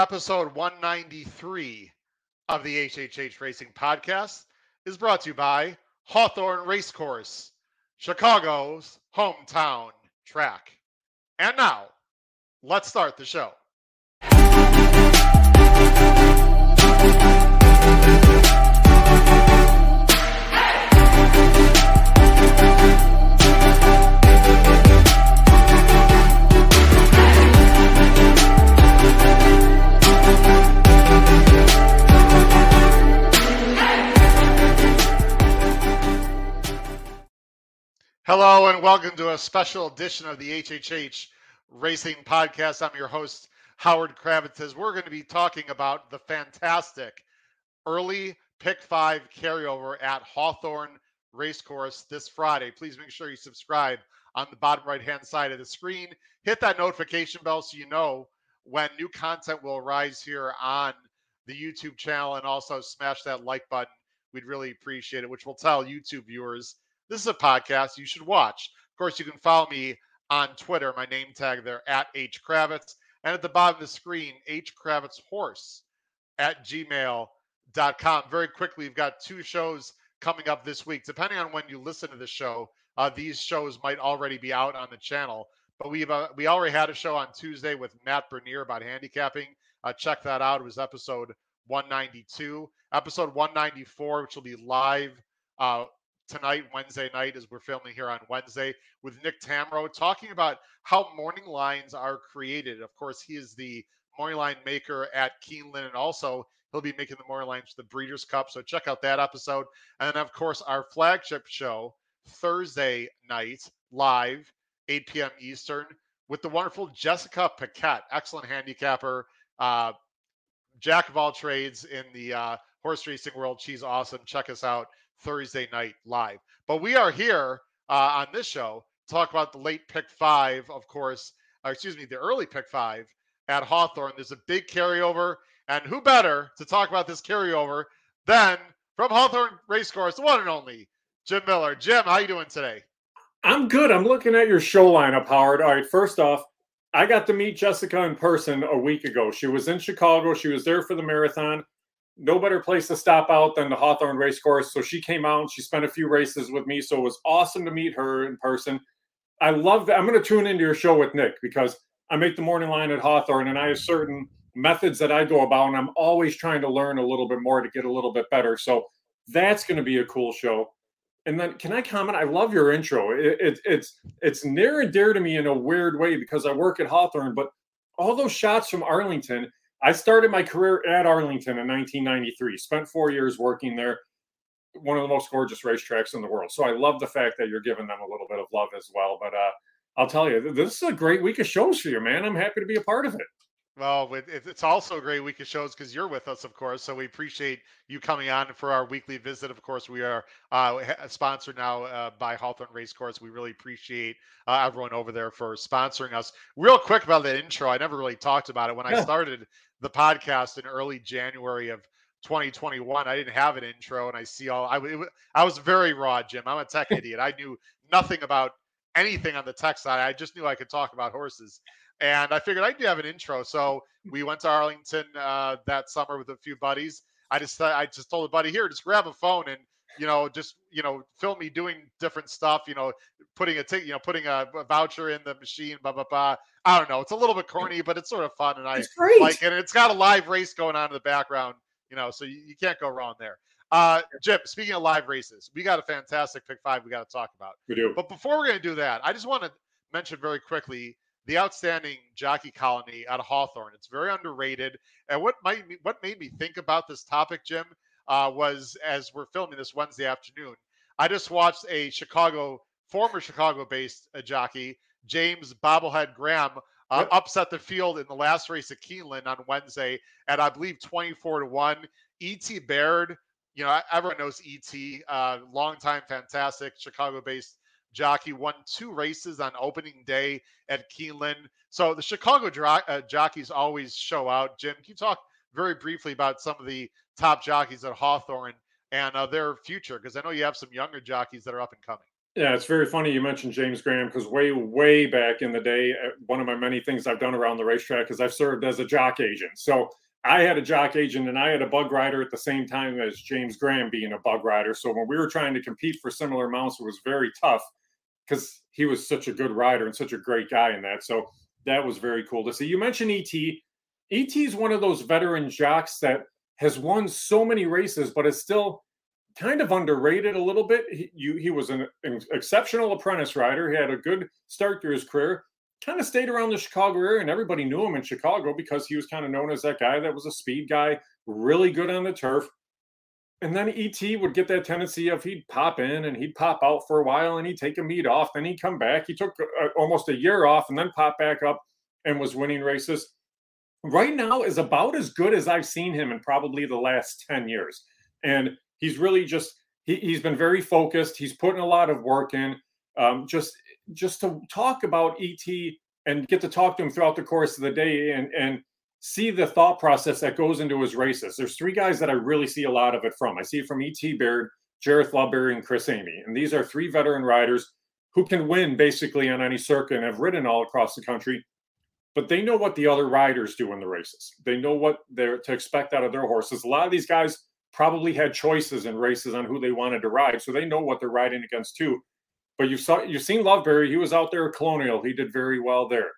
Episode 193 of the HHH Racing Podcast is brought to you by Hawthorne Racecourse, Chicago's hometown track. And now, let's start the show. Hello and welcome to a special edition of the HHH Racing Podcast. I'm your host, Howard Kravets. We're going to be talking about the fantastic early pick five carryover at Hawthorne Racecourse this Friday. Please make sure you subscribe on the bottom right hand side of the screen. Hit that notification bell so you know when new content will rise here on the YouTube channel and also smash that like button. We'd really appreciate it, which will tell YouTube viewers this is a podcast you should watch. Of course, you can follow me on Twitter, my name tag there at H Kravets. And at the bottom of the screen, H Kravets Horse at gmail.com. Very quickly, we've got two shows coming up this week. Depending on when you listen to the show, uh, these shows might already be out on the channel. But we've uh, we already had a show on Tuesday with Matt Bernier about handicapping. Uh, check that out. It was episode 192. Episode 194, which will be live uh, tonight, Wednesday night, as we're filming here on Wednesday with Nick Tammaro, talking about how morning lines are created. Of course, he is the morning line maker at Keeneland, and also he'll be making the morning lines for the Breeders' Cup. So check out that episode. And then, of course, our flagship show Thursday night, live, 8 p.m. Eastern, with the wonderful Jessica Paquette, excellent handicapper, uh, jack of all trades in the uh, horse racing world. She's awesome. Check us out Thursday night live. But we are here uh, on this show to talk about the late pick five, of course, or excuse me, the early pick five at Hawthorne. There's a big carryover. And who better to talk about this carryover than from Hawthorne Racecourse, the one and only Jim Miller. Jim, how you doing today? I'm good. I'm looking at your show lineup, Howard. All right, first off, I got to meet Jessica in person a week ago. She was in Chicago. She was there for the marathon no better place to stop out than the Hawthorne Racecourse. So she came out and she spent a few races with me. So it was awesome to meet her in person. I love that. I'm going to tune into your show with Nick because I make the morning line at Hawthorne and I have certain methods that I go about, and I'm always trying to learn a little bit more to get a little bit better. So that's going to be a cool show. And then, can I comment? I love your intro. It, it, it's it's near and dear to me in a weird way because I work at Hawthorne, but all those shots from Arlington I started my career at Arlington in 1993, spent four years working there, one of the most gorgeous racetracks in the world. So I love the fact that you're giving them a little bit of love as well. But uh, I'll tell you, this is a great week of shows for you, man. I'm happy to be a part of it. Well, it's also a great week of shows because you're with us, of course. So we appreciate you coming on for our weekly visit. Of course, we are uh, sponsored now uh, by Hawthorne Racecourse. We really appreciate uh, everyone over there for sponsoring us. Real quick about that intro, I never really talked about it when yeah. I started the podcast in early January of 2021. I didn't have an intro, and I see all. I it, I was very raw, Jim. I'm a tech idiot. I knew nothing about anything on the tech side. I just knew I could talk about horses, and I figured I do have an intro. So we went to Arlington uh, that summer with a few buddies. I just I just told a buddy here, just grab a phone and you know, just you know, film me doing different stuff. You know, putting a t- you know, putting a, a, voucher in the machine. Blah blah blah. I don't know. It's a little bit corny, but it's sort of fun, and I like it. And it's got a live race going on in the background. You know, so you, you can't go wrong there. Uh, Jim, speaking of live races, we got a fantastic pick five we got to talk about. We do. But before we're going to do that, I just want to mention very quickly the outstanding jockey colony out of Hawthorne. It's very underrated. And what might what made me think about this topic, Jim, uh, was as we're filming this Wednesday afternoon. I just watched a Chicago, former Chicago-based uh, jockey, James Bobblehead Graham, uh, yep. upset the field in the last race at Keeneland on Wednesday at I believe 24 to one. E.T. Baird, you know, everyone knows E.T. Uh, longtime, fantastic Chicago-based jockey, won two races on opening day at Keeneland. So the Chicago dro- uh, jockeys always show out. Jim, can you talk very briefly about some of the top jockeys at Hawthorne and uh, their future? Because I know you have some younger jockeys that are up and coming. Yeah, it's very funny you mentioned James Graham because way, way back in the day, uh, one of my many things I've done around the racetrack is I've served as a jock agent. So I had a jock agent and I had a bug rider at the same time as James Graham being a bug rider. So when we were trying to compete for similar amounts, it was very tough because he was such a good rider and such a great guy in that. So that was very cool to see. You mentioned ET. ET is one of those veteran jocks that has won so many races, but is still kind of underrated a little bit. He, you, he was an, an, exceptional apprentice rider. He had a good start to his career. Kind of stayed around the Chicago area, and everybody knew him in Chicago because he was kind of known as that guy that was a speed guy, really good on the turf. And then ET would get that tendency of he'd pop in and he'd pop out for a while and he'd take a meet off, then he'd come back. He took uh, almost a year off and then pop back up and was winning races. Right now is about as good as I've seen him in probably the last 10 years. And he's really just he, he's been very focused. He's putting a lot of work in. Um, just just to talk about ET and get to talk to him throughout the course of the day and and see the thought process that goes into his races. There's three guys that I really see a lot of it from. I see it from E.T. Baird, Jareth Loveberry, and Chris Emigh. And these are three veteran riders who can win basically on any circuit and have ridden all across the country. But they know what the other riders do in the races. They know what they're to expect out of their horses. A lot of these guys probably had choices in races on who they wanted to ride, so they know what they're riding against too. But you saw you've seen Loveberry. He was out there at Colonial. He did very well there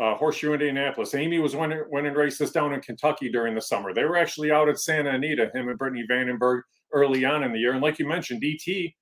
uh, Horseshoe Indianapolis. Emigh was winning, winning races down in Kentucky during the summer. They were actually out at Santa Anita, him and Brittany Vandenberg early on in the year. And like you mentioned, ET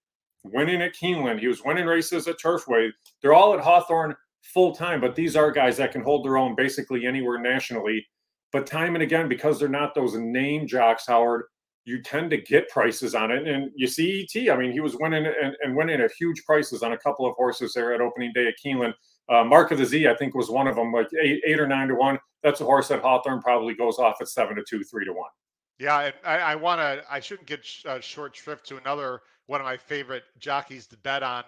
winning at Keeneland. He was winning races at Turfway. They're all at Hawthorne full time, but these are guys that can hold their own basically anywhere nationally. But time and again, because they're not those name jocks, Howard, you tend to get prices on it. And you see ET, I mean, he was winning and, and winning at huge prices on a couple of horses there at opening day at Keeneland. Uh, Mark of the Z, I think, was one of them, like eight, eight or nine to one. That's a horse that Hawthorne probably goes off at seven to two, three to one. Yeah, I, I want to. I shouldn't get sh- uh, short shrift to another one of my favorite jockeys to bet on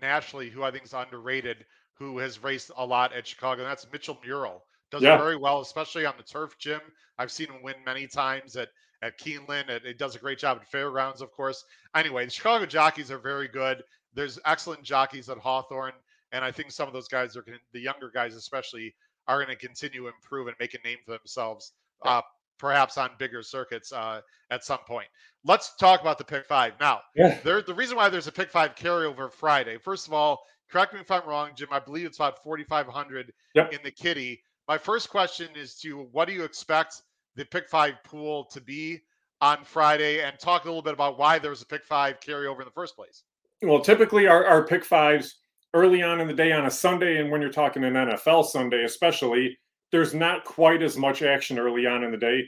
nationally, who I think is underrated, who has raced a lot at Chicago. And that's Mitchell Murrill. Does yeah. very well, especially on the turf, Jim. I've seen him win many times at at Keeneland. It, it does a great job at fairgrounds, of course. Anyway, the Chicago jockeys are very good. There's excellent jockeys at Hawthorne. And I think some of those guys are the younger guys especially are going to continue to improve and make a name for themselves, uh, perhaps on bigger circuits uh, at some point. Let's talk about the pick five now. Yeah. There, the reason why there's a pick five carryover Friday. First of all, correct me if I'm wrong, Jim. I believe it's about 4,500 yep. in the kitty. My first question is to what do you expect the pick five pool to be on Friday, and talk a little bit about why there was a pick five carryover in the first place. Well, typically our, our pick fives early on in the day on a Sunday, and when you're talking an NFL Sunday, especially, there's not quite as much action early on in the day.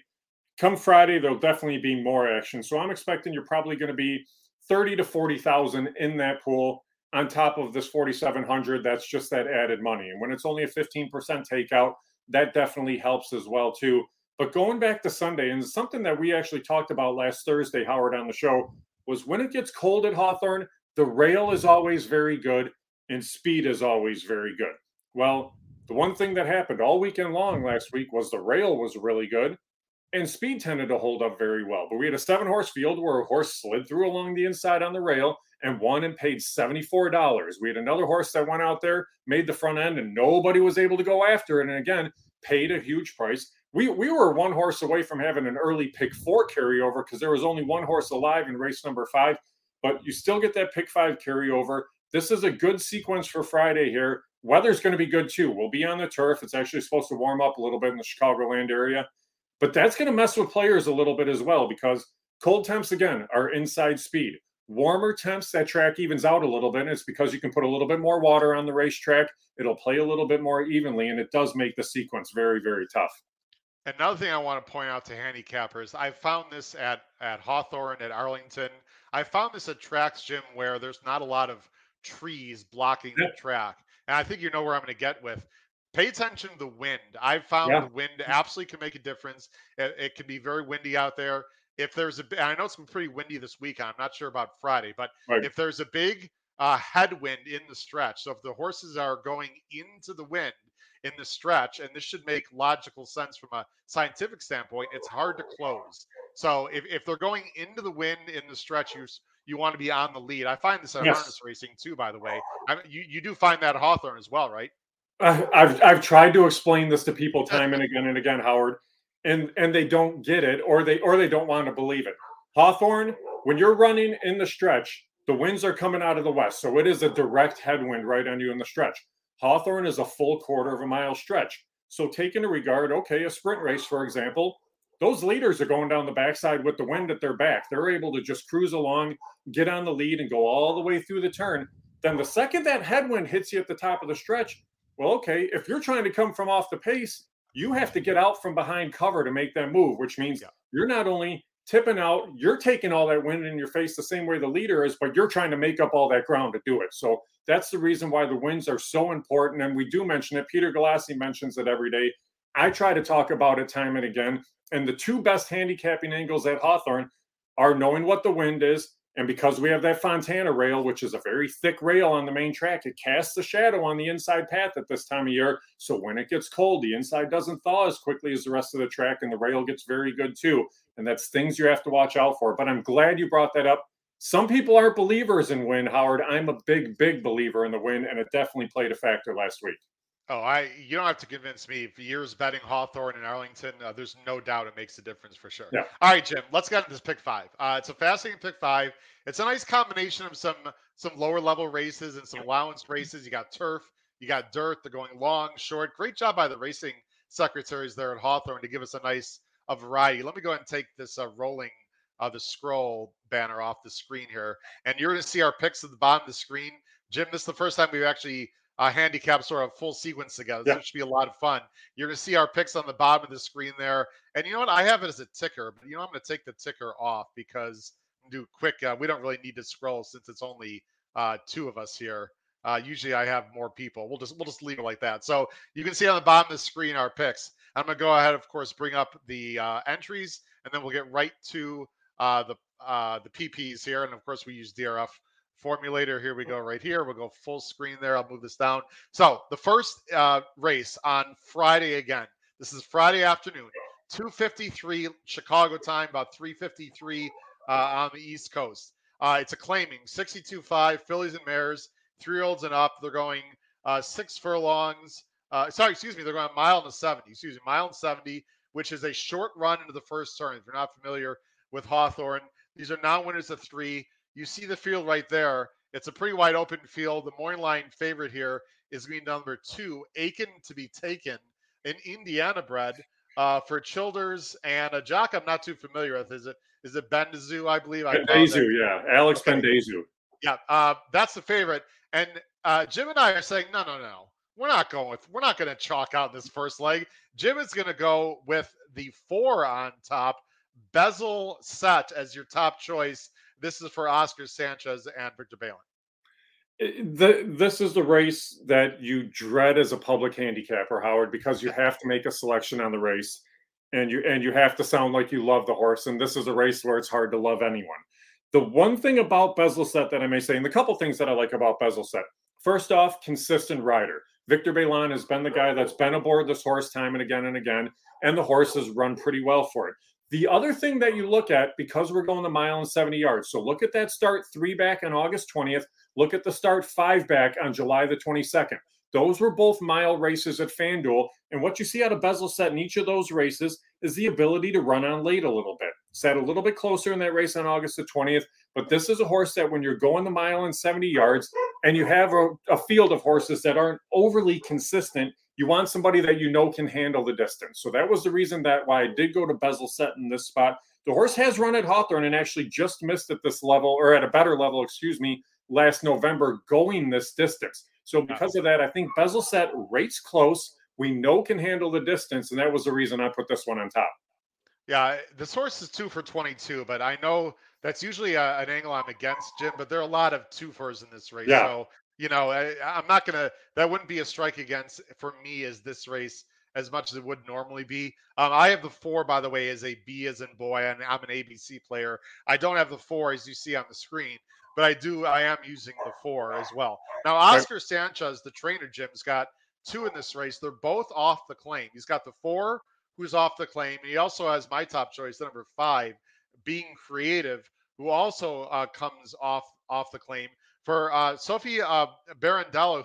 Come Friday, there'll definitely be more action. So I'm expecting you're probably going to be 30 to 40,000 in that pool on top of this 4,700. That's just that added money. And when it's only a 15% takeout, that definitely helps as well too. But going back to Sunday, and something that we actually talked about last Thursday, Howard, on the show, was when it gets cold at Hawthorne, the rail is always very good and speed is always very good. Well, the one thing that happened all weekend long last week was the rail was really good and speed tended to hold up very well. But we had a seven horse field where a horse slid through along the inside on the rail and won and paid $74. We had another horse that went out there, made the front end, and nobody was able to go after it. And again, paid a huge price. We, we were one horse away from having an early pick four carryover because there was only one horse alive in race number five, but you still get that pick five carryover. This is a good sequence for Friday here. Weather's going to be good too. We'll be on the turf. It's actually supposed to warm up a little bit in the Chicagoland area, but that's going to mess with players a little bit as well because cold temps again are inside speed. Warmer temps, that track evens out a little bit. And it's because you can put a little bit more water on the racetrack. It'll play a little bit more evenly, and it does make the sequence very, very tough. Another thing I want to point out to handicappers, I found this at at Hawthorne at Arlington. I found this at tracks, Jim, where there's not a lot of trees blocking the track. And I think you know where I'm going to get with. Pay attention to the wind. I've found yeah. the wind absolutely can make a difference. It, it, can be very windy out there. If there's a, I know it's been pretty windy this week. I'm not sure about Friday, but right. if there's a big uh, headwind in the stretch, so if the horses are going into the wind, in the stretch, and this should make logical sense from a scientific standpoint. It's hard to close. So if, if they're going into the wind in the stretch, you you want to be on the lead. I find this at yes. harness racing too, by the way. I you you do find that Hawthorne as well, right? I've I've tried to explain this to people uh-huh. time and again and again, Howard, and and they don't get it, or they or they don't want to believe it. Hawthorne, when you're running in the stretch, the winds are coming out of the west, so it is a direct headwind right on you in the stretch. Hawthorne is a full quarter of a mile stretch. So take into regard, okay, a sprint race, for example, those leaders are going down the backside with the wind at their back. They're able to just cruise along, get on the lead, and go all the way through the turn. Then the second that headwind hits you at the top of the stretch, well, okay, if you're trying to come from off the pace, you have to get out from behind cover to make that move, which means yeah. you're not only tipping out, you're taking all that wind in your face the same way the leader is, but you're trying to make up all that ground to do it. So that's the reason why the winds are so important. And we do mention it. Peter Galassi mentions it every day. I try to talk about it time and again. And the two best handicapping angles at Hawthorne are knowing what the wind is and because we have that Fontana rail, which is a very thick rail on the main track, it casts a shadow on the inside path at this time of year. So when it gets cold, the inside doesn't thaw as quickly as the rest of the track, and the rail gets very good too. And that's things you have to watch out for. But I'm glad you brought that up. Some people aren't believers in wind, Howard. I'm a big, big believer in the wind, and it definitely played a factor last week. Oh, I you don't have to convince me. For years betting Hawthorne and Arlington, uh, there's no doubt it makes a difference for sure. Yeah. All right, Jim, let's get into this pick five. Uh, it's a fascinating pick five. It's a nice combination of some some lower level races and some allowance races. You got turf, you got dirt. They're going long, short. Great job by the racing secretaries there at Hawthorne to give us a nice a variety. Let me go ahead and take this uh, rolling uh, the scroll banner off the screen here, and you're going to see our picks at the bottom of the screen. Jim, this is the first time we've actually uh, handicap sort of full sequence together. Yeah. It should be a lot of fun. You're going to see our picks on the bottom of the screen there. And you know what? I have it as a ticker, but you know, I'm going to take the ticker off because do quick. Uh, we don't really need to scroll since it's only uh, two of us here. Uh, usually I have more people. We'll just we'll just leave it like that. So you can see on the bottom of the screen our picks. I'm gonna go ahead, of course, bring up the uh, entries, and then we'll get right to uh, the uh, the PPs here. And of course, we use DRF formulator. Here we go, right here. We'll go full screen there. I'll move this down. So the first uh, race on Friday again. This is Friday afternoon, 2:53 Chicago time, about 3:53 uh, on the East Coast. Uh, it's a claiming 62.5 fillies and mares, three year olds and up. They're going uh, six furlongs. Uh, sorry, excuse me. They're going a mile and a 70. Excuse me, mile and 70, which is a short run into the first turn. If you're not familiar with Hawthorne, these are non winners of three. You see the field right there. It's a pretty wide open field. The morning line favorite here is green number two, Aiken to be taken, an Indiana bred uh, for Childers and a jock I'm not too familiar with. Is it is it Bendazu? I believe. Bendazu, yeah, Alex okay. Bendazu. Yeah, uh, that's the favorite. And uh, Jim and I are saying, no, no, no, we're not going with. We're not going to chalk out this first leg. Jim is going to go with the four on top, Bezel set as your top choice this is for Oscar Sanchez and Victor Balin. Eh, the, this is the race that you dread as a public handicapper, Howard, because you have to make a selection on the race, and you and you have to sound like you love the horse. And this is a race where it's hard to love anyone. The one thing about Bezel Set that I may say, and the couple things that I like about Bezel Set. First off, consistent rider. Victor Balin has been the guy that's been aboard this horse time and again and again, and the horse has run pretty well for it. The other thing that you look at, because we're going the mile and 70 yards, so look at that start three back on August 20th. Look at the start five back on July the 22nd. Those were both mile races at FanDuel. And what you see out of Bezel set in each of those races is the ability to run on late a little bit. Sat a little bit closer in that race on August the 20th. But this is a horse that when you're going the mile and 70 yards and you have a, a field of horses that aren't overly consistent, you want somebody that you know can handle the distance. So that was the reason that why I did go to Bezel set in this spot. The horse has run at Hawthorne and actually just missed at this level, or at a better level, excuse me, last November going this distance. So because of that, I think Bezel set rates close. We know can handle the distance, and that was the reason I put this one on top. Yeah, the source is two for 22, but I know that's usually a, an angle I'm against, Jim. But there are a lot of two fours in this race. Yeah. So you know, I, am not gonna. That wouldn't be a strike against for me as this race as much as it would normally be. Um, I have the four, by the way, as a B as in boy, and I'm an ABC player. I don't have the four as you see on the screen, but I do. I am using the four as well. Now, Oscar Sanchez, the trainer, Jim's got two in this race. They're both off the claim. He's got the four, who's off the claim. And he also has my top choice, the number five, being creative, who also uh, comes off off the claim. For uh, Sophie uh,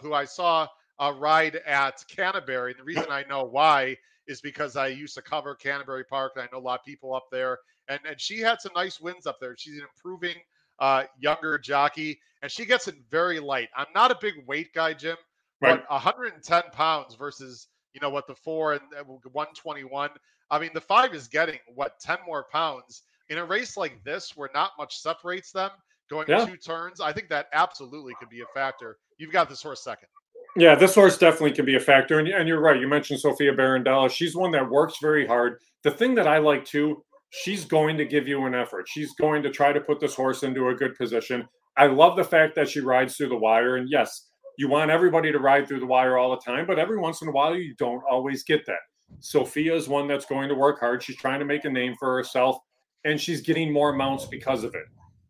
who I saw uh, ride at Canterbury. And the reason I know why is because I used to cover Canterbury Park, and I know a lot of people up there. And and she had some nice wins up there. She's an improving uh, younger jockey, and she gets it very light. I'm not a big weight guy, Jim, right. but 110 pounds versus you know what the four and 121. I mean, the five is getting what 10 more pounds in a race like this, where not much separates them going yeah. two turns. I think that absolutely could be a factor. You've got this horse second. Yeah, this horse definitely can be a factor. And, and you're right. You mentioned Sophia Barandella. She's one that works very hard. The thing that I like too, she's going to give you an effort. She's going to try to put this horse into a good position. I love the fact that she rides through the wire. And yes, you want everybody to ride through the wire all the time, but every once in a while, you don't always get that. Sophia is one that's going to work hard. She's trying to make a name for herself, and she's getting more mounts because of it.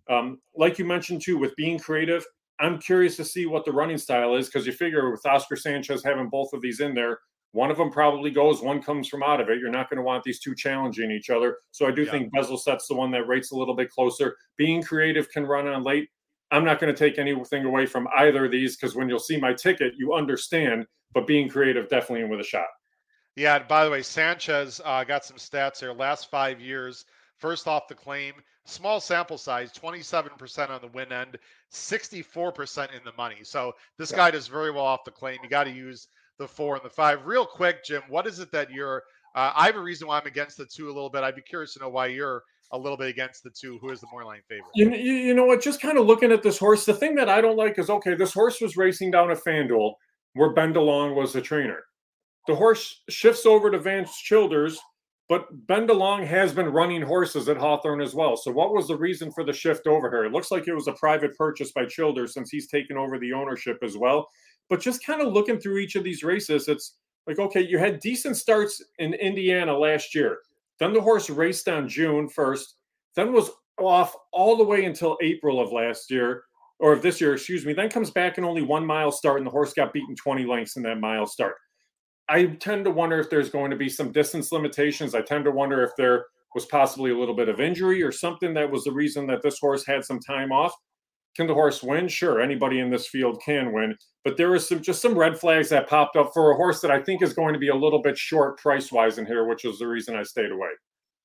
Um, like you mentioned too, with being creative, I'm curious to see what the running style is because you figure with Oscar Sanchez having both of these in there, one of them probably goes, one comes from out of it. You're not going to want these two challenging each other. So I do yeah. think Bezel sets the one that rates a little bit closer. Being creative can run on late. I'm not going to take anything away from either of these because when you'll see my ticket, you understand. But being creative, definitely in with a shot. Yeah. By the way, Sanchez uh, got some stats here. Last five years, first off the claim, small sample size 27% on the win end 64% in the money so this yeah. guy does very well off the claim you got to use the four and the five real quick jim what is it that you're uh, i have a reason why i'm against the two a little bit i'd be curious to know why you're a little bit against the two who is the more line favorite you, you know what just kind of looking at this horse the thing that i don't like is okay this horse was racing down at fanduel where ben delong was the trainer the horse shifts over to vance childers but Ben DeLong has been running horses at Hawthorne as well. So what was the reason for the shift over here? It looks like it was a private purchase by Childers since he's taken over the ownership as well. But just kind of looking through each of these races, it's like, okay, you had decent starts in Indiana last year. Then the horse raced on June 1st, then was off all the way until April of last year, or of this year, excuse me. Then comes back in only one mile start, and the horse got beaten 20 lengths in that mile start. I tend to wonder if there's going to be some distance limitations. I tend to wonder if there was possibly a little bit of injury or something that was the reason that this horse had some time off. Can the horse win? Sure, anybody in this field can win, but there is some just some red flags that popped up for a horse that I think is going to be a little bit short price wise in here, which is the reason I stayed away.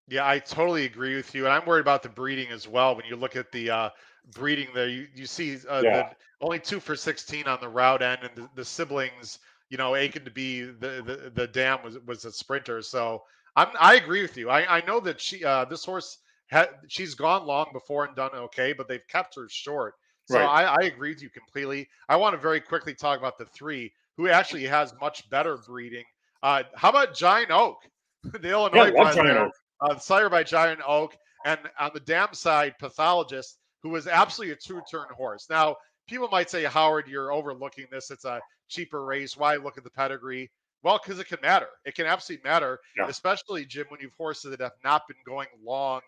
Yeah, I totally agree with you, and I'm worried about the breeding as well. When you look at the uh, breeding there, you you see uh, yeah. the, only two for 16 on the route end, and the, the siblings you know, aching to be the the, the dam was was a sprinter. So I'm I agree with you. I, I know that she uh, this horse had she's gone long before and done okay, but they've kept her short. So right. I, I agree with you completely. I want to very quickly talk about the three who actually has much better breeding. Uh, how about Giant Oak, the Illinois yeah, Giant Oak. Uh, sire by Giant Oak, and on the dam side, Pathologist, who was absolutely a two-turn horse. Now people might say, Howard, you're overlooking this. It's a cheaper race. Why look at the pedigree? Well, because it can matter. It can absolutely matter, yeah. especially Jim when you've horses that have not been going long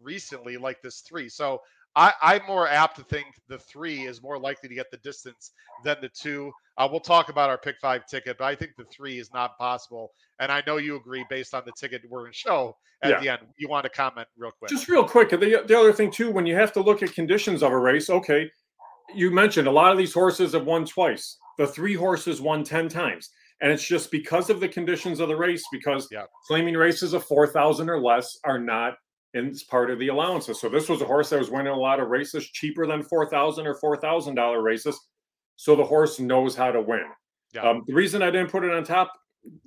recently, like this three. So I, I'm more apt to think the three is more likely to get the distance than the two. Uh, we'll talk about our pick five ticket, but I think the three is not possible. And I know you agree based on the ticket we're going to show at yeah. the end. You want to comment real quick? Just real quick. The, the other thing, too, when you have to look at conditions of a race, okay, you mentioned a lot of these horses have won twice. The three horses won 10 times. And it's just because of the conditions of the race, because yeah. claiming races of 4,000 or less are not in part of the allowances. So this was a horse that was winning a lot of races cheaper than 4,000 or $4,000 races. So the horse knows how to win. Yeah. Um, the reason I didn't put it on top,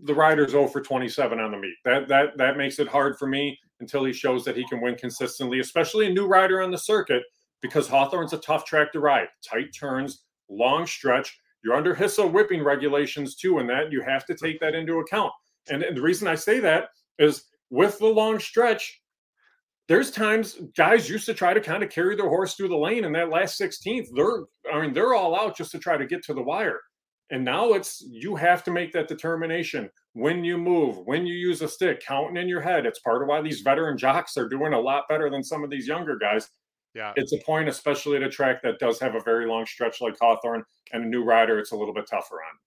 the rider's 0 for 27 on the meet. That that that makes it hard for me until he shows that he can win consistently, especially a new rider on the circuit because Hawthorne's a tough track to ride. Tight turns, long stretch. You're under HISA whipping regulations too, and that you have to take that into account. And, and the reason I say that is with the long stretch, there's times guys used to try to kind of carry their horse through the lane in that last 16th. They're I mean, they're all out just to try to get to the wire. And now it's you have to make that determination when you move, when you use a stick, counting in your head. It's part of why these veteran jocks are doing a lot better than some of these younger guys yeah. It's a point, especially at a track that does have a very long stretch like Hawthorne and a new rider, it's a little bit tougher on.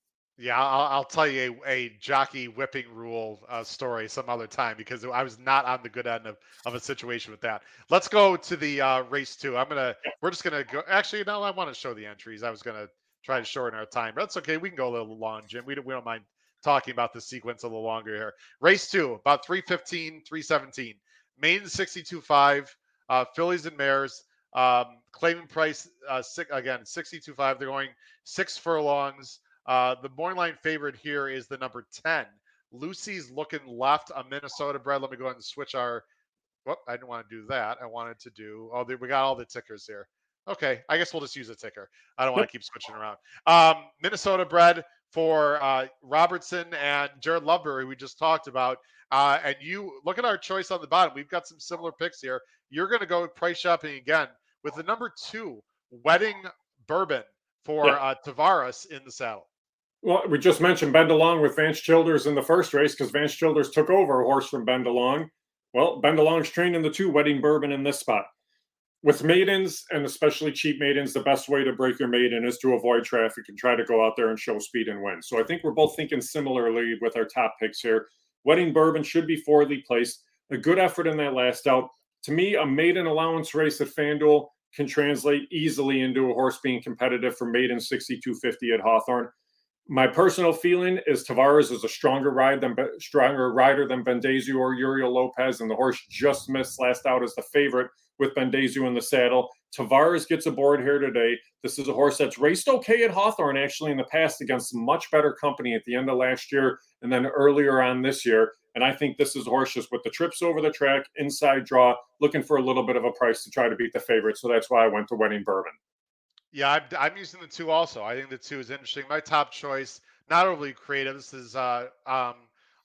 Yeah, I'll, I'll tell you a, a jockey whipping rule uh, story some other time because I was not on the good end of, of a situation with that. Let's go to the uh, race two. I'm gonna we're just gonna go. Actually, no, I want to show the entries. I was gonna try to shorten our time, but that's okay. We can go a little long, Jim. We don't we don't mind talking about the sequence a little longer here. Race two, about 315, 317. Maiden 62.5, uh, fillies and mares. Um, claiming price uh, six, again 62.5. They're going six furlongs. Uh, the morning line favorite here is the number 10. Lucy's looking left, a Minnesota bred. Let me go ahead and switch our. Whoop, I didn't want to do that. I wanted to do. Oh, we got all the tickers here. Okay, I guess we'll just use a ticker. I don't want to keep switching around. Um, Minnesota bred for uh, Robertson and Jared Loveberry, we just talked about. Uh, and you look at our choice on the bottom. We've got some similar picks here. You're going to go price shopping again with the number two wedding bourbon for yeah. uh, Tavares in the saddle. Well, we just mentioned Ben DeLong with Vance Childers in the first race because Vance Childers took over a horse from Ben DeLong. Well, Ben DeLong's trained in the two wedding bourbon in this spot. With maidens and especially cheap maidens, the best way to break your maiden is to avoid traffic and try to go out there and show speed and win. So I think we're both thinking similarly with our top picks here. Wedding Bourbon should be forwardly placed. A good effort in that last out. To me, a maiden allowance race at FanDuel can translate easily into a horse being competitive for maiden 6250 at Hawthorne. My personal feeling is Tavares is a stronger ride than stronger rider than Bendazu or Uriel Lopez, and the horse just missed last out as the favorite with Bendazu in the saddle. Tavares gets aboard here today. This is a horse that's raced okay at Hawthorne actually in the past against much better company at the end of last year and then earlier on this year. And I think this is a horse just with the trips over the track, inside draw, looking for a little bit of a price to try to beat the favorite. So that's why I went to Wedding Bourbon. Yeah, I'm, I'm using the two also. I think the two is interesting. My top choice, not overly creative. This is uh, um,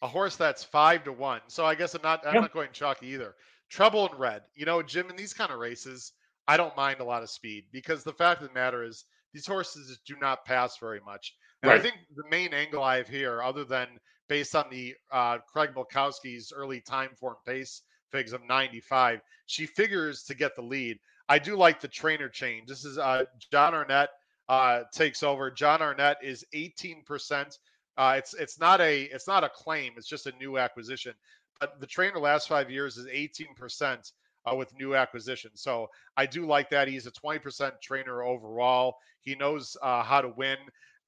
a horse that's five to one. So I guess I'm not I'm not going chalky either. Trouble in red. You know, Jim, in these kind of races, I don't mind a lot of speed because the fact of the matter is these horses do not pass very much. And right. I think the main angle I have here, other than based on the uh, Craig Milkowski's early time form pace figs of 95, she figures to get the lead. I do like the trainer change. This is uh, John Arnett uh, takes over. John Arnett is 18%. Uh, it's it's not a it's not a claim. It's just a new acquisition. But the trainer last five years is 18% uh, with new acquisitions. So I do like that. He's a 20% trainer overall. He knows uh, how to win,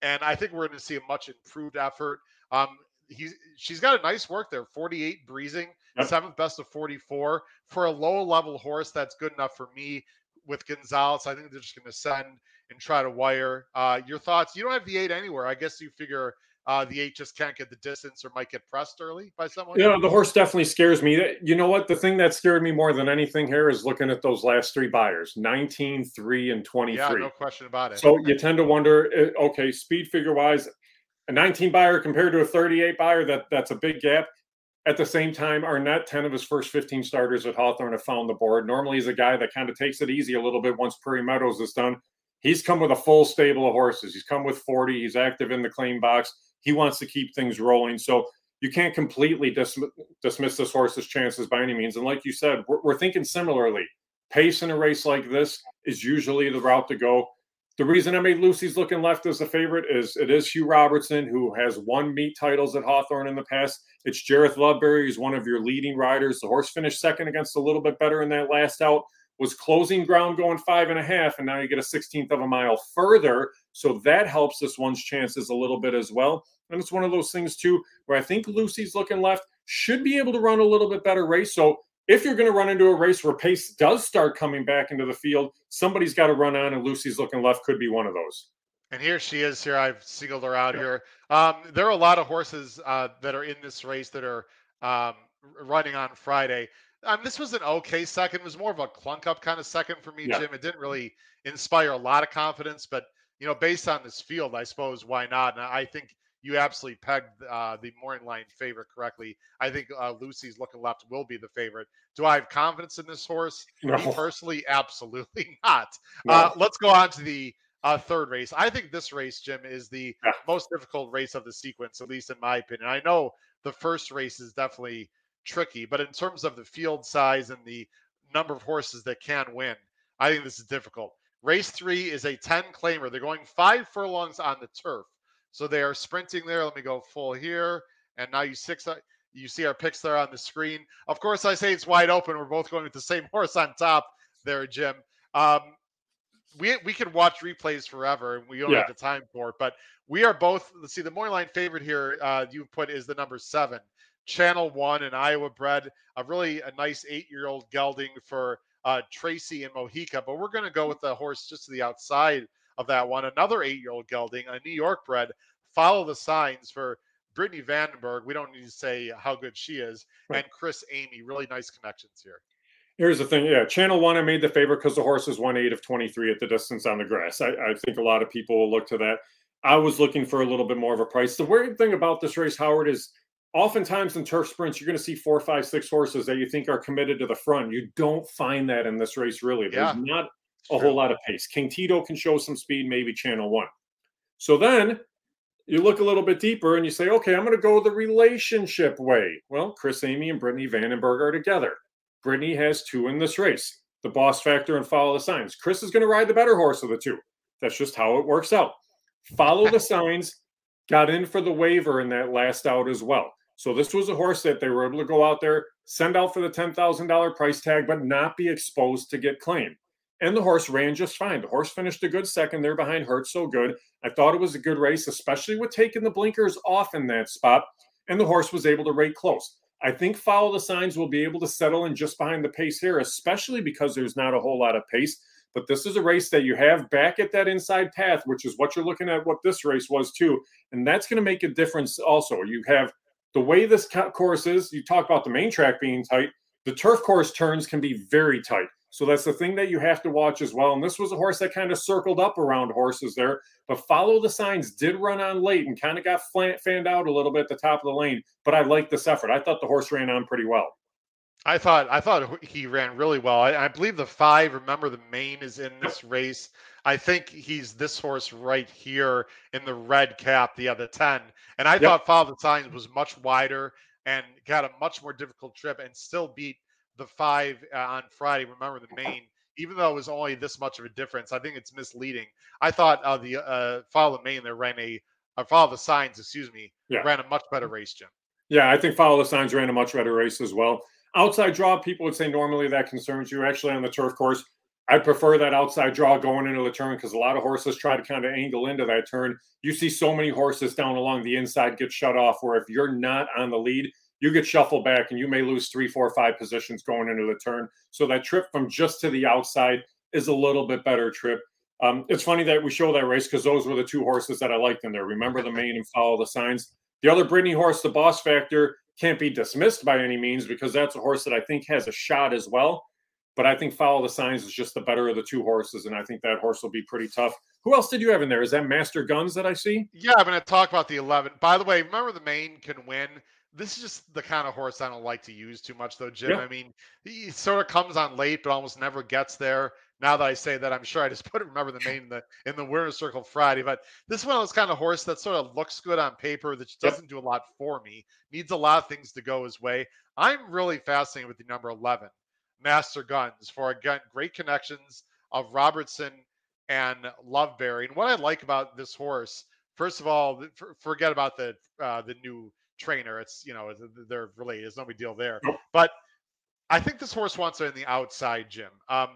and I think we're going to see a much improved effort. Um, he's she's got a nice work there 48 breezing yep. seventh best of 44 for a low level horse that's good enough for me with gonzalez i think they're just going to send and try to wire uh, your thoughts you don't have the eight anywhere i guess you figure uh, the eight just can't get the distance or might get pressed early by someone. Yeah, the horse definitely scares me. You know what? The thing that scared me more than anything here is looking at those last three Beyers 19, 3, and 23. Yeah, no question about it. So you tend to wonder eh, okay, speed figure wise, a 19 Beyer compared to a 38 Beyer, that that's a big gap. At the same time, Arnett, 10 of his first 15 starters at Hawthorne have found the board. Normally, he's a guy that kind of takes it easy a little bit once Prairie Meadows is done. He's come with a full stable of horses. He's come with 40. He's active in the claim box. He wants to keep things rolling. So you can't completely dis- dismiss this horse's chances by any means. And like you said, we're, we're thinking similarly. Pace in a race like this is usually the route to go. The reason I made Lucy's looking left as a favorite is it is Hugh Robertson, who has won meet titles at Hawthorne in the past. It's Jareth Loveberry, who's one of your leading riders. The horse finished second against a little bit better in that last out, was closing ground going five and a half, and now you get a 16th of a mile further. So that helps this one's chances a little bit as well. And it's one of those things, too, where I think Lucy's looking left should be able to run a little bit better race. So if you're going to run into a race where pace does start coming back into the field, somebody's got to run on, and Lucy's looking left could be one of those. And here she is. Here I've singled her out. Yeah. Here, um, there are a lot of horses uh, that are in this race that are um, running on Friday. Um, this was an okay second. It was more of a clunk up kind of second for me, yeah. Jim. It didn't really inspire a lot of confidence, but you know, based on this field, I suppose why not? And I think you absolutely pegged uh, the morning line favorite correctly. I think uh, Lucy's looking left will be the favorite. Do I have confidence in this horse? No. Me personally, absolutely not. No. Uh, let's go on to the uh, third race. I think this race, Jim, is the yeah. most difficult race of the sequence, at least in my opinion. I know the first race is definitely tricky, but in terms of the field size and the number of horses that can win, I think this is difficult. Race three is a 10 claimer. They're going five furlongs on the turf. So they are sprinting there. Let me go full here. And now you six you see our picks there on the screen. Of course, I say it's wide open. We're both going with the same horse on top there, Jim. Um, we we could watch replays forever, and we don't yeah. have the time for it. But we are both. Let's see, the morning line favorite here uh, you put is the number seven, Channel One, and Iowa bred. A really a nice eight-year-old gelding for uh, Tracy and Mojica. But we're going to go with the horse just to the outside of that one. Another eight-year-old gelding, a New York bred. Follow the signs for Brittany Vandenberg. We don't need to say how good she is, right. and Chris Emigh. Really nice connections here. Here's the thing. Yeah, Channel One, I made the favorite because the horse is one eight of 23 at the distance on the grass. I, I, think a lot of people will look to that. I was looking for a little bit more of a price. The weird thing about this race, Howard, is oftentimes in turf sprints, you're going to see four, five, six horses that you think are committed to the front. You don't find that in this race, really. There's yeah, not a whole lot of pace. King Tito can show some speed, maybe Channel One. So then you look a little bit deeper and you say, okay, I'm going to go the relationship way. Well, Chris Emigh and Brittany Vandenberg are together. Brittany has two in this race the boss factor and follow the signs. Chris is going to ride the better horse of the two. That's just how it works out. Follow the signs, got in for the waiver in that last out as well. So this was a horse that they were able to go out there, send out for the $10,000 price tag, but not be exposed to get claimed. And the horse ran just fine. The horse finished a good second there behind Hurt So Good. I thought it was a good race, especially with taking the blinkers off in that spot. And the horse was able to rate close. I think follow the signs will be able to settle in just behind the pace here, especially because there's not a whole lot of pace. But this is a race that you have back at that inside path, which is what you're looking at, what this race was too. And that's going to make a difference also. You have the way this course is, you talk about the main track being tight, the turf course turns can be very tight. So that's the thing that you have to watch as well. And this was a horse that kind of circled up around horses there, but follow the signs did run on late and kind of got fanned out a little bit at the top of the lane. But I liked this effort. I thought the horse ran on pretty well. I thought I thought he ran really well. I, I, believe the five. Remember, the main is in this race. I think he's this horse right here in the red cap, the other ten. And I yep. thought Follow the Signs was much wider and got a much more difficult trip and still beat the five uh, on Friday. Remember the main, even though it was only this much of a difference, I think it's misleading. I thought uh, the uh, follow the main there ran a uh, follow the signs, excuse me, yeah. ran a much better race, Jim. Yeah, I think follow the signs ran a much better race as well. Outside draw, people would say normally that concerns you. Actually, on the turf course, I prefer that outside draw going into the turn because a lot of horses try to kind of angle into that turn. You see so many horses down along the inside get shut off, where if you're not on the lead, you get shuffled back and you may lose three, four, five positions going into the turn. So that trip from just to the outside is a little bit better trip. Um, it's funny that we show that race because those were the two horses that I liked in there. Remember the main and follow the signs. The other Brittany horse, the Boss Factor, can't be dismissed by any means because that's a horse that I think has a shot as well. But I think follow the signs is just the better of the two horses, and I think that horse will be pretty tough. Who else did you have in there? Is that Master Guns that I see? Yeah, I'm going to talk about the 11. By the way, remember the main can win this is just the kind of horse I don't like to use too much, though, Jim. Yeah. I mean, he sort of comes on late, but almost never gets there. Now that I say that, I'm sure I just put it. Remember the name in the in the winner's circle Friday, but this one is kind of horse that sort of looks good on paper, that doesn't do a lot for me. Needs a lot of things to go his way. I'm really fascinated with the number 11, Master Guns, for again great connections of Robertson and Loveberry. And what I like about this horse, first of all, forget about the uh, the new trainer. It's you know they're related. There's no big deal there. But I think this horse wants it in the outside, Jim. Um,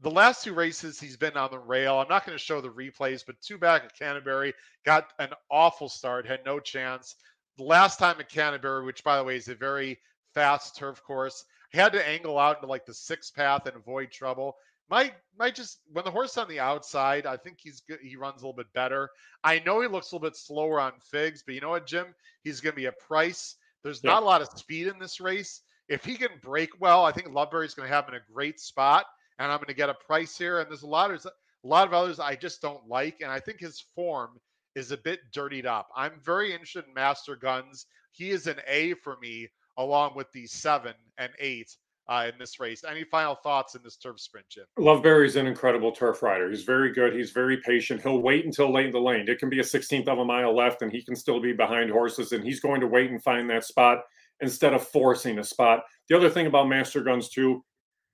the last two races he's been on the rail. I'm not going to show the replays, but two back at Canterbury got an awful start, had no chance. The last time at Canterbury, which by the way is a very fast turf course, he had to angle out into like the sixth path and avoid trouble might might just when the horse on the outside, I think he's good. He runs a little bit better. I know he looks a little bit slower on figs, but you know what, Jim? He's going to be a price. There's yeah. not a lot of speed in this race. If he can break well, I think Loveberry's going to have him in a great spot, and I'm going to get a price here. And there's a lot of a lot of others I just don't like, and I think his form is a bit dirtied up. I'm very interested in Master Guns. He is an A for me, along with the seven and eight uh, in this race. Any final thoughts in this turf sprint, Jim? Loveberry's an incredible turf rider. He's very good. He's very patient. He'll wait until late in the lane. It can be a 16th of a mile left, and he can still be behind horses, and he's going to wait and find that spot instead of forcing a spot. The other thing about Master Guns, too,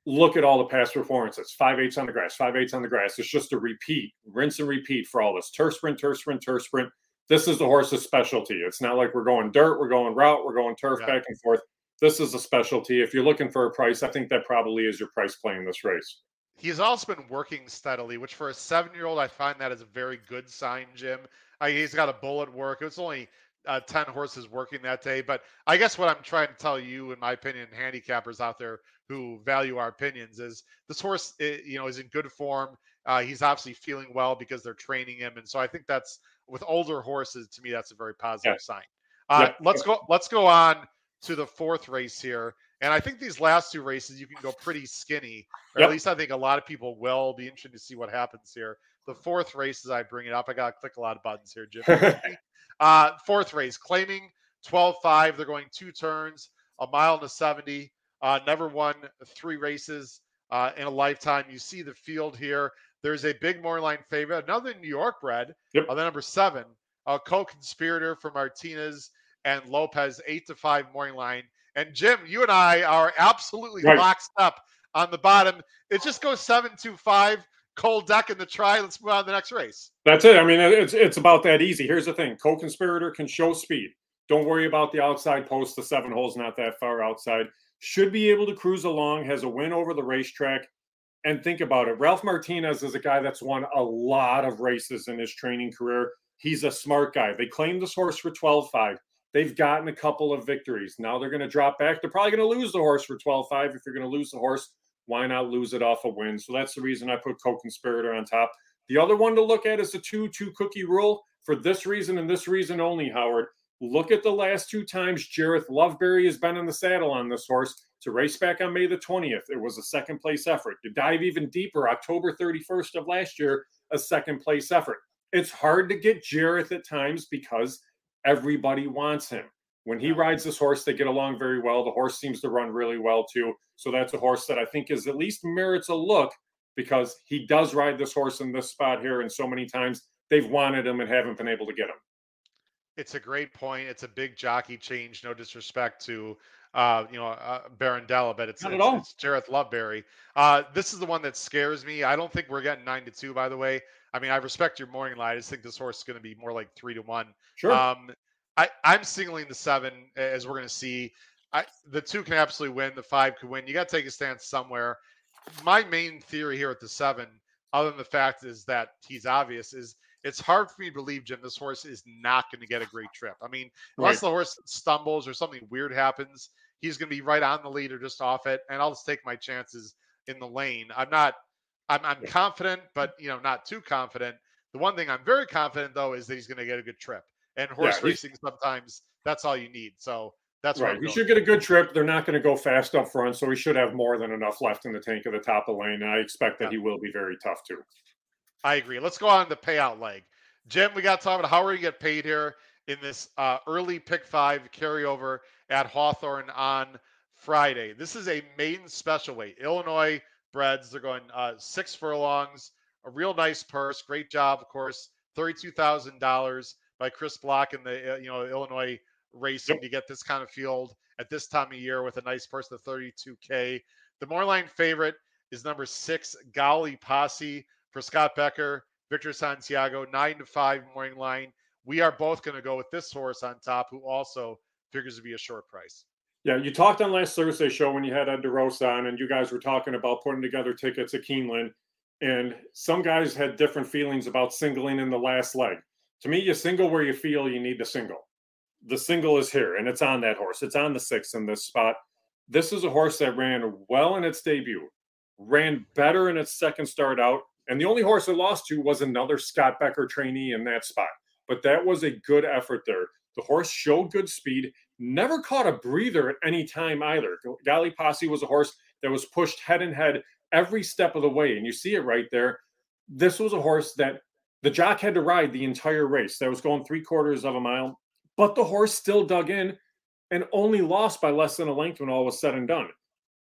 look at all the past performances. Five eights on the grass, five eights on the grass. It's just a repeat, rinse and repeat for all this. Turf sprint, turf sprint, turf sprint. this is the horse's specialty. It's not like we're going dirt, we're going route, we're going turf yeah. back and forth. This is a specialty. If you're looking for a price, I think that probably is your price playing this race. He's also been working steadily, which for a seven year old, I find that is a very good sign, Jim. I, he's got a bullet work. It was only uh, 10 horses working that day. But I guess what I'm trying to tell you, in my opinion, handicappers out there who value our opinions, is this horse, you know, is in good form. Uh, he's obviously feeling well because they're training him, and so I think that's with older horses. To me, that's a very positive yeah. sign. Uh. Let's go. Let's go on to the fourth race here. And I think these last two races, you can go pretty skinny, or yep. at least I think a lot of people will be interested to see what happens here. The fourth race, as I bring it up, I got to click a lot of buttons here, Jim. uh, fourth race, claiming 12 5. They're going two turns, a mile to 70. Uh, never won three races uh, in a lifetime. You see the field here. There's a big morning line favorite, another New York bred, yep. uh, the number seven, a co conspirator for Martinez and Lopez, eight to five morning line. And Jim, you and I are absolutely right. locked up on the bottom. It just goes seven to five. Cold deck in the try. Let's move on to the next race. That's it. I mean, it's it's about that easy. Here's the thing: co-conspirator can show speed. Don't worry about the outside post. The seven holes not that far outside. Should be able to cruise along. Has a win over the racetrack. And think about it. Ralph Martinez is a guy that's won a lot of races in his training career. He's a smart guy. They claimed this horse for 12 5. They've gotten a couple of victories. Now they're going to drop back. They're probably going to lose the horse for 12 5. If you're going to lose the horse, why not lose it off a win? So that's the reason I put co conspirator on top. The other one to look at is the two two cookie rule. For this reason and this reason only, Howard, look at the last two times Jareth Loveberry has been in the saddle on this horse. To race back on May the 20th, it was a second place effort. To dive even deeper, October 31st of last year, a second place effort. It's hard to get Jareth at times because Everybody wants him. When he rides this horse, they get along very well. The horse seems to run really well too. So that's a horse that I think is at least merits a look because he does ride this horse in this spot here. And so many times they've wanted him and haven't been able to get him. It's a great point. It's a big jockey change. No disrespect to uh, you know, uh, Barandella, but it's, Not it's, it's Jareth Loveberry. Uh, this is the one that scares me. I don't think we're getting nine to two, by the way. I mean, I respect your morning line. I just think this horse is going to be more like three to one. Sure. Um, I, I'm singling the seven as we're going to see. I, the two can absolutely win. The five could win. You got to take a stance somewhere. My main theory here at the seven, other than the fact is that he's obvious, is it's hard for me to believe, Jim, this horse is not going to get a great trip. I mean, unless right. the horse stumbles or something weird happens, he's going to be right on the lead or just off it, and I'll just take my chances in the lane. I'm not I'm, I'm confident, but you know, not too confident. The one thing I'm very confident though is that he's going to get a good trip. And horse yeah, racing sometimes that's all you need. So that's right. He should get a good trip. They're not going to go fast up front, so he should have more than enough left in the tank at the top of the lane. And I expect that yeah. he will be very tough too. I agree. Let's go on the payout leg. Jim, we got to talk about how are you get paid here in this uh, early pick five carryover at Hawthorne on Friday. This is a maiden special weight. Illinois breds. They're going uh, six furlongs, a real nice purse. Great job, of course. Thirty-two thousand dollars by Chris Block in the uh, you know Illinois racing yep. to get this kind of field at this time of year with a nice purse of 32k. The morning line favorite is number six, Golly Posse for Scott Becker, Victor Santiago, nine to five morning line. We are both going to go with this horse on top, who also figures to be a short price. Yeah, you talked on last Thursday show when you had Ed DeRosa on, and you guys were talking about putting together tickets at Keeneland. And some guys had different feelings about singling in the last leg. To me, you single where you feel you need to single. The single is here, and it's on that horse. It's on the six in this spot. This is a horse that ran well in its debut, ran better in its second start out. And the only horse it lost to was another Scott Becker trainee in that spot. But that was a good effort there. The horse showed good speed never caught a breather at any time either. Golly Posse was a horse that was pushed head and head every step of the way. And you see it right there. This was a horse that the jock had to ride the entire race. That was going three quarters of a mile, but the horse still dug in and only lost by less than a length when all was said and done.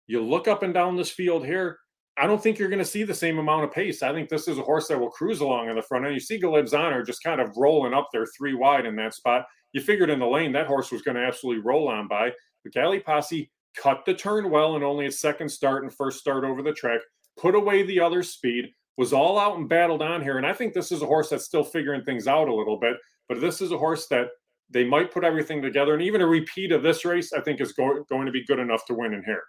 You look up and down this field here. I don't think you're going to see the same amount of pace. I think this is a horse that will cruise along in the front end. You see Galib's Honor just kind of rolling up there three wide in that spot you figured in the lane that horse was going to absolutely roll on by. The Golly Posse cut the turn well and only its second start and first start over the track, put away the other speed, was all out and battled on here. And I think this is a horse that's still figuring things out a little bit. But this is a horse that they might put everything together, and even a repeat of this race, I think, is go- going to be good enough to win in here.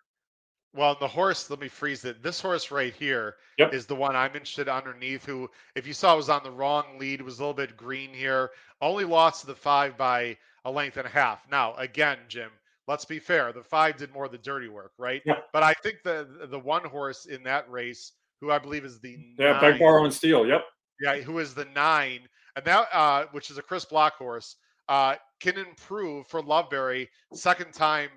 Well, the horse, let me freeze it. This horse right here Yep. is the one I'm interested underneath. Who, if you saw, was on the wrong lead, was a little bit green here. Only lost the five by a length and a half. Now, again, Jim, let's be fair. The five did more of the dirty work, right? Yep. But I think the the one horse in that race, who I believe is the Yeah, nine, Beg Borrow and Steel. Yep. yeah, who is the nine, and that uh, which is a Chris Block horse, uh, can improve for Loveberry second time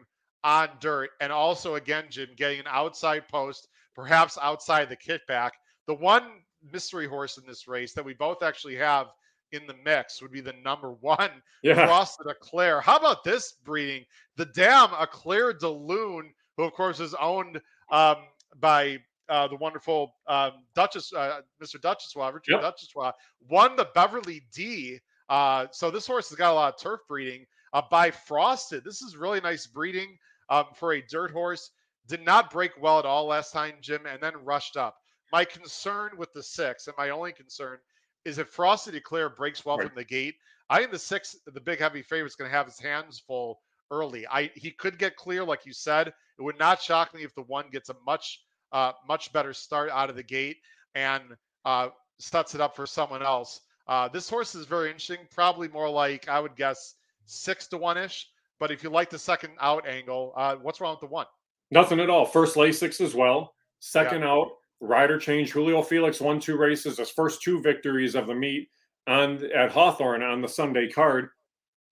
on dirt, and also again, Jim getting an outside post, perhaps outside the kickback. The one mystery horse in this race that we both actually have in the mix would be the number one, Yeah. Frosted Eclair. How about this breeding? The dam Eclair de Lune, who of course is owned um, by uh, the wonderful um, Duchess, uh, Mr. Duchossois, Richard Yep. Duchossois, won the Beverly D. Uh, so this horse has got a lot of turf breeding uh, by Frosted. This is really nice breeding um, for a dirt horse. Did not break well at all last time, Jim, and then rushed up. My concern with the six, and my only concern, is if Frosted Eclair breaks well Right. from the gate. I think the six, the big heavy favorite, is going to have his hands full early. I he could get clear, like you said. It would not shock me if the one gets a much uh, much better start out of the gate and uh, sets it up for someone else. Uh, this horse is very interesting. Probably more like I would guess six to one ish. But if you like the second out angle, uh, what's wrong with the one? Nothing at all. First Lasix as well. Second out, rider change. Julio Felix won two races, his first two victories of the meet on at Hawthorne on the Sunday card.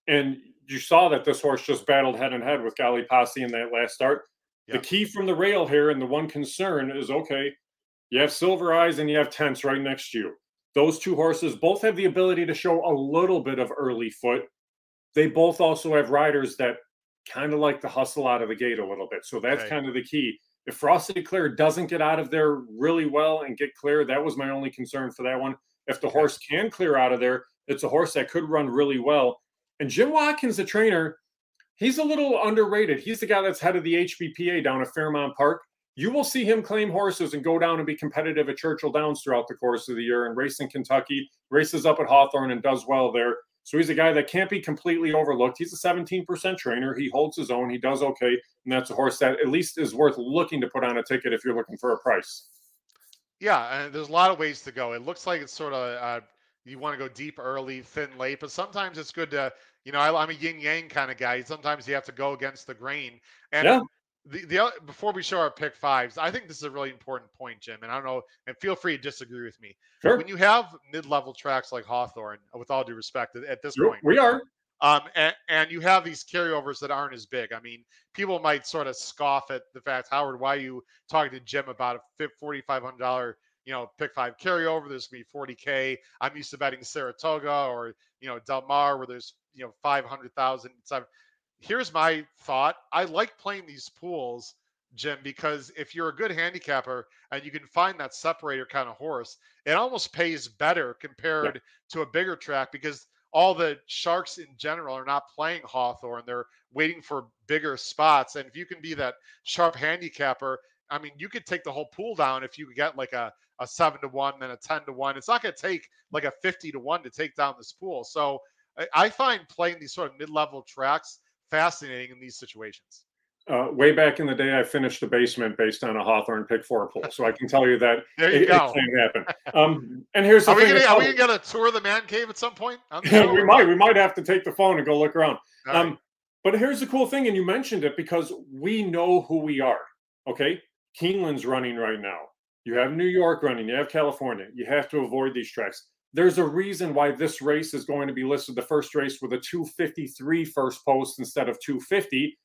And you saw that this horse just battled head and head with Golly Posse in that last start. Yeah. The key from the rail here, and the one concern is okay, you have Silver Eyes and you have Tense right next to you. Those two horses both have the ability to show a little bit of early foot. They both also have riders that kind of like to hustle out of the gate a little bit. So that's Right. kind of the key. If Frosted Eclair doesn't get out of there really well and get clear, that was my only concern for that one. If the horse can clear out of there, it's a horse that could run really well. And Jim Watkins, the trainer, he's a little underrated. He's the guy that's head of the HBPA down at Fairmount Park. You will see him claim horses and go down and be competitive at Churchill Downs throughout the course of the year and race in Kentucky, races up at Hawthorne and does well there. So he's a guy that can't be completely overlooked. He's a 17% trainer. He holds his own. He does okay. And that's a horse that at least is worth looking to put on a ticket if you're looking for a price. Yeah, and there's a lot of ways to go. It looks like it's sort of uh, you want to go deep early, thin late, but sometimes it's good to, you know, I, I'm a yin yang kind of guy. Sometimes you have to go against the grain. And Yeah. The the before we show our pick fives, I think this is a really important point, Jim. And I don't know, and feel free to disagree with me. Sure. When you have mid-level tracks like Hawthorne, with all due respect, at- this Sure, point, We are. um, and, and you have these carryovers that aren't as big. I mean, people might sort of scoff at the fact, Howard, why are you talking to Jim about a $4,500, you know, pick five carryover? There's to be 40K. I'm used to betting Saratoga or, you know, Del Mar where there's, you know, 500,000. So here's my thought. I like playing these pools, Jim, because if you're a good handicapper and you can find that separator kind of horse, it almost pays better compared to a bigger track because all the sharks in general are not playing Hawthorne. They're waiting for bigger spots. And if you can be that sharp handicapper, I mean, you could take the whole pool down if you could get like a, a seven to one, then a 10 to one. It's not going to take like a 50 to one to take down this pool. So I, I find playing these sort of mid level tracks fascinating in these situations. Uh, way back in the day, I finished the basement based on a Hawthorne pick four pool. So I can tell you that There you it, go. it can happen. Um, and here's the Are we thing. gonna are we gonna tour the man cave at some point? on the show? we might we might have to take the phone and go look around. Right. Um, but here's the cool thing, and you mentioned it because we know who we are. Okay, Keeneland's running right now. You have New York running. You have California. You have to avoid these tracks. There's a reason why this race is going to be listed the first race with a 253 first post instead of 250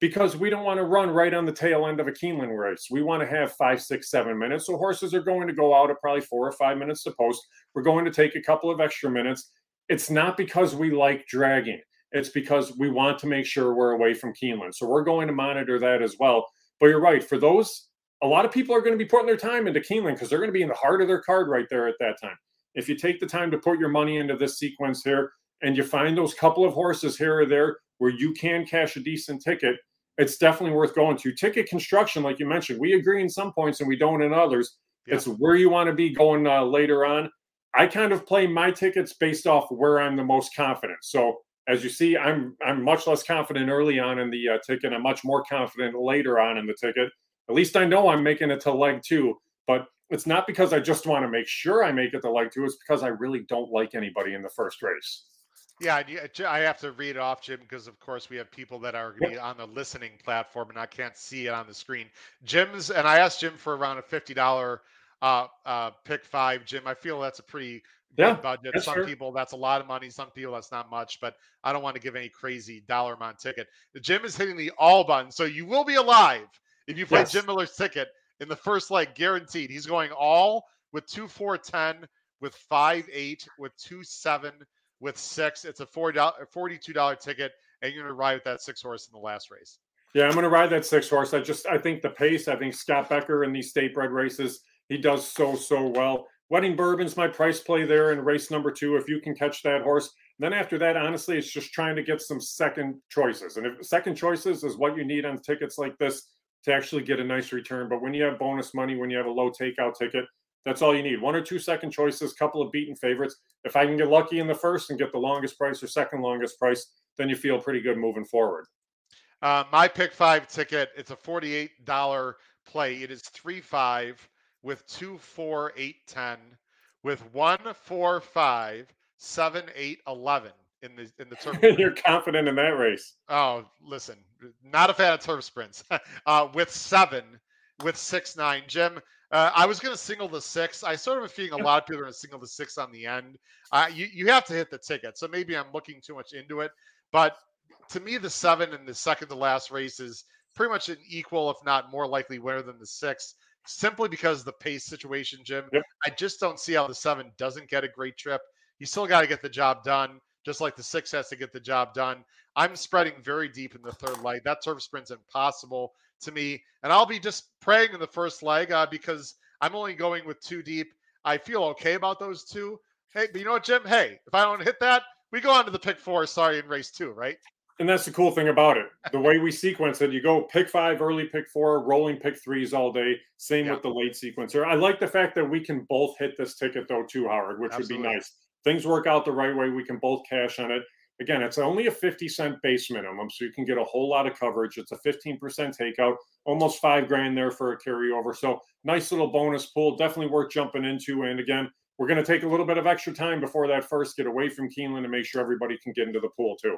because we don't want to run right on the tail end of a Keeneland race. We want to have five, six, seven minutes. So horses are going to go out at probably four or five minutes to post. We're going to take a couple of extra minutes. It's not because we like dragging. It's because we want to make sure we're away from Keeneland. So we're going to monitor that as well. But you're right. For those, a lot of people are going to be putting their time into Keeneland because they're going to be in the heart of their card right there at that time. If you take the time to put your money into this sequence here and you find those couple of horses here or there where you can cash a decent ticket, it's definitely worth going to. Ticket construction, like you mentioned, we agree in some points and we don't in others. Yeah. It's where you want to be going uh, later on. I kind of play my tickets based off where I'm the most confident. So as you see, I'm I'm much less confident early on in the uh, ticket. I'm much more confident later on in the ticket. At least I know I'm making it to leg two. But it's not because I just want to make sure I make it to leg two. It's because I really don't like anybody in the first race. Yeah, I have to read it off, Jim, because of course we have people that are going to be on the listening platform and I can't see it on the screen. Jim's, and I asked Jim for around a fifty dollar uh, uh, pick five, Jim. I feel that's a pretty yeah, budget. Some people that's a lot of money. Some people that's not much. But I don't want to give any crazy dollar amount ticket. Jim is hitting the all button, so you will be alive if you play yes. Jim Miller's ticket in the first leg, guaranteed. He's going all with two four ten, with five eight, with two seven, with six. It's a four dollar, forty two dollar ticket, and you're to ride with that six horse in the last race. Yeah, I'm to ride that six horse. I just I think the pace. I think Scott Becker in these state bred races he does so, so well. Wedding Bourbon's my price play there in race number two. If you can catch that horse, then after that, honestly, it's just trying to get some second choices. And if second choices is what you need on tickets like this to actually get a nice return. But when you have bonus money, when you have a low takeout ticket, that's all you need. One or two second choices, couple of beaten favorites. If I can get lucky in the first and get the longest price or second longest price, then you feel pretty good moving forward. Uh, my pick five ticket, it's a $48 play. It is three five with two, four, eight, ten, with one, four, five, seven, eight, eleven in the in the turf. You're confident in that race. Oh, listen, not a fan of turf sprints. uh, with seven, with six, nine, Jim. Uh, I was going to single the six. I sort of a feeling a lot of people are going to single the six on the end. Uh, you you have to hit the ticket, so maybe I'm looking too much into it. But to me, the seven and the second to last race is pretty much an equal, if not more likely winner than the six simply because the pace situation, Jim. Yep. I just don't see how the seven doesn't get a great trip. You still got to get the job done, just like the six has to get the job done. I'm spreading very deep in the third leg. That turf sprint's impossible to me, and I'll be just praying in the first leg uh, because I'm only going with two deep. I feel okay about those two. Hey, but you know what, Jim? Hey, if I don't hit that, we go on to the pick four. Sorry, in race two, right? and that's the cool thing about it. The way we sequence it, you go pick five, early pick four, rolling pick threes all day. Same yeah. with the late sequencer. I like the fact that we can both hit this ticket though, too, Howard, which Absolutely. would be nice. Things work out the right way. We can both cash on it. Again, it's only a 50 cent base minimum, so you can get a whole lot of coverage. It's a 15% takeout, almost five grand there for a carryover. So nice little bonus pool, definitely worth jumping into. And again, we're going to take a little bit of extra time before that first get away from Keeneland to make sure everybody can get into the pool too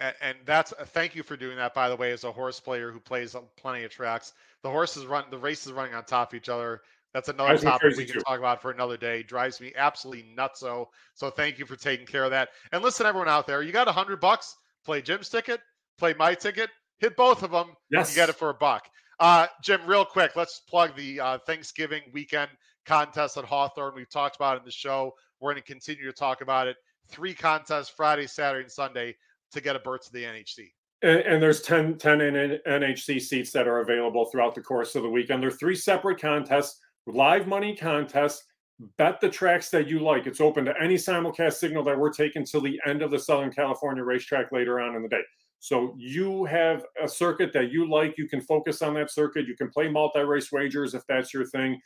and, and that's uh, thank you for doing that by the way as a horse player who plays plenty of tracks the horses run the races running on top of each other that's another topic we can too. talk about for another day drives me absolutely nuts so so thank you for taking care of that and listen everyone out there you got a hundred bucks play jim's ticket play my ticket hit both of them yes. you get it for a buck uh, jim real quick let's plug the uh, thanksgiving weekend contest at hawthorne we've talked about it in the show we're going to continue to talk about it three contests friday saturday and sunday to get a berth to the NHC. And, and, there's 10, 10 NHC seats that are available throughout the course of the weekend. There are three separate contests, live money contests. Bet the tracks that you like. It's open to any simulcast signal that we're taking till the end of the Southern California racetrack later on in the day. So you have a circuit that you like. You can focus on that circuit. You can play multi-race wagers if that's your thing.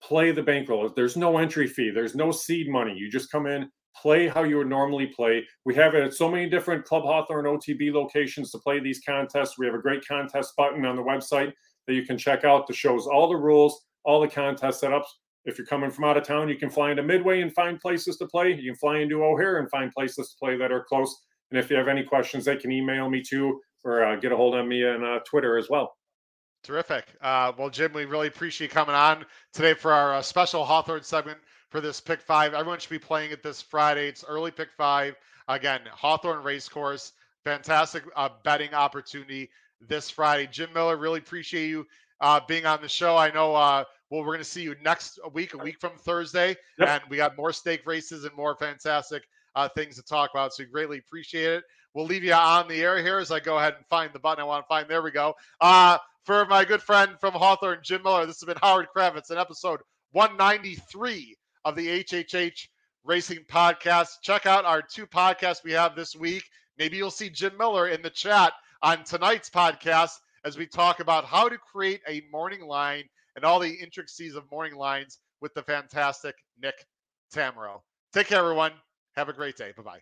Play the bankroll. There's no entry fee. There's no seed money. You just come in, play how you would normally play. We have it at so many different Club Hawthorne OTB locations to play these contests. We have a great contest button on the website that you can check out that shows all the rules, all the contest setups. If you're coming from out of town, you can fly into Midway and find places to play. You can fly into O'Hare and find places to play that are close. And if you have any questions, they can email me too or uh, get a hold of me on uh, Twitter as well. Terrific. Uh, well, Jim, we really appreciate coming on today for our uh, special Hawthorne segment for this pick five. Everyone should be playing it this Friday. It's early pick five. Again, Hawthorne Racecourse. Fantastic uh, betting opportunity this Friday. Jim Miller, really appreciate you uh, being on the show. I know uh, well, we're going to see you next week, a week from Thursday, yep. and we got more stake races and more fantastic uh, things to talk about. So we greatly appreciate it. We'll leave you on the air here as I go ahead and find the button I want to find. There we go. Uh, for my good friend from Hawthorne, Jim Miller, this has been Howard Kravets in episode 193 of the HHH Racing Podcast. Check out our two podcasts we have this week. Maybe you'll see Jim Miller in the chat on tonight's podcast as we talk about how to create a morning line and all the intricacies of morning lines with the fantastic Nick Tammaro. Take care, everyone. Have a great day. Bye bye.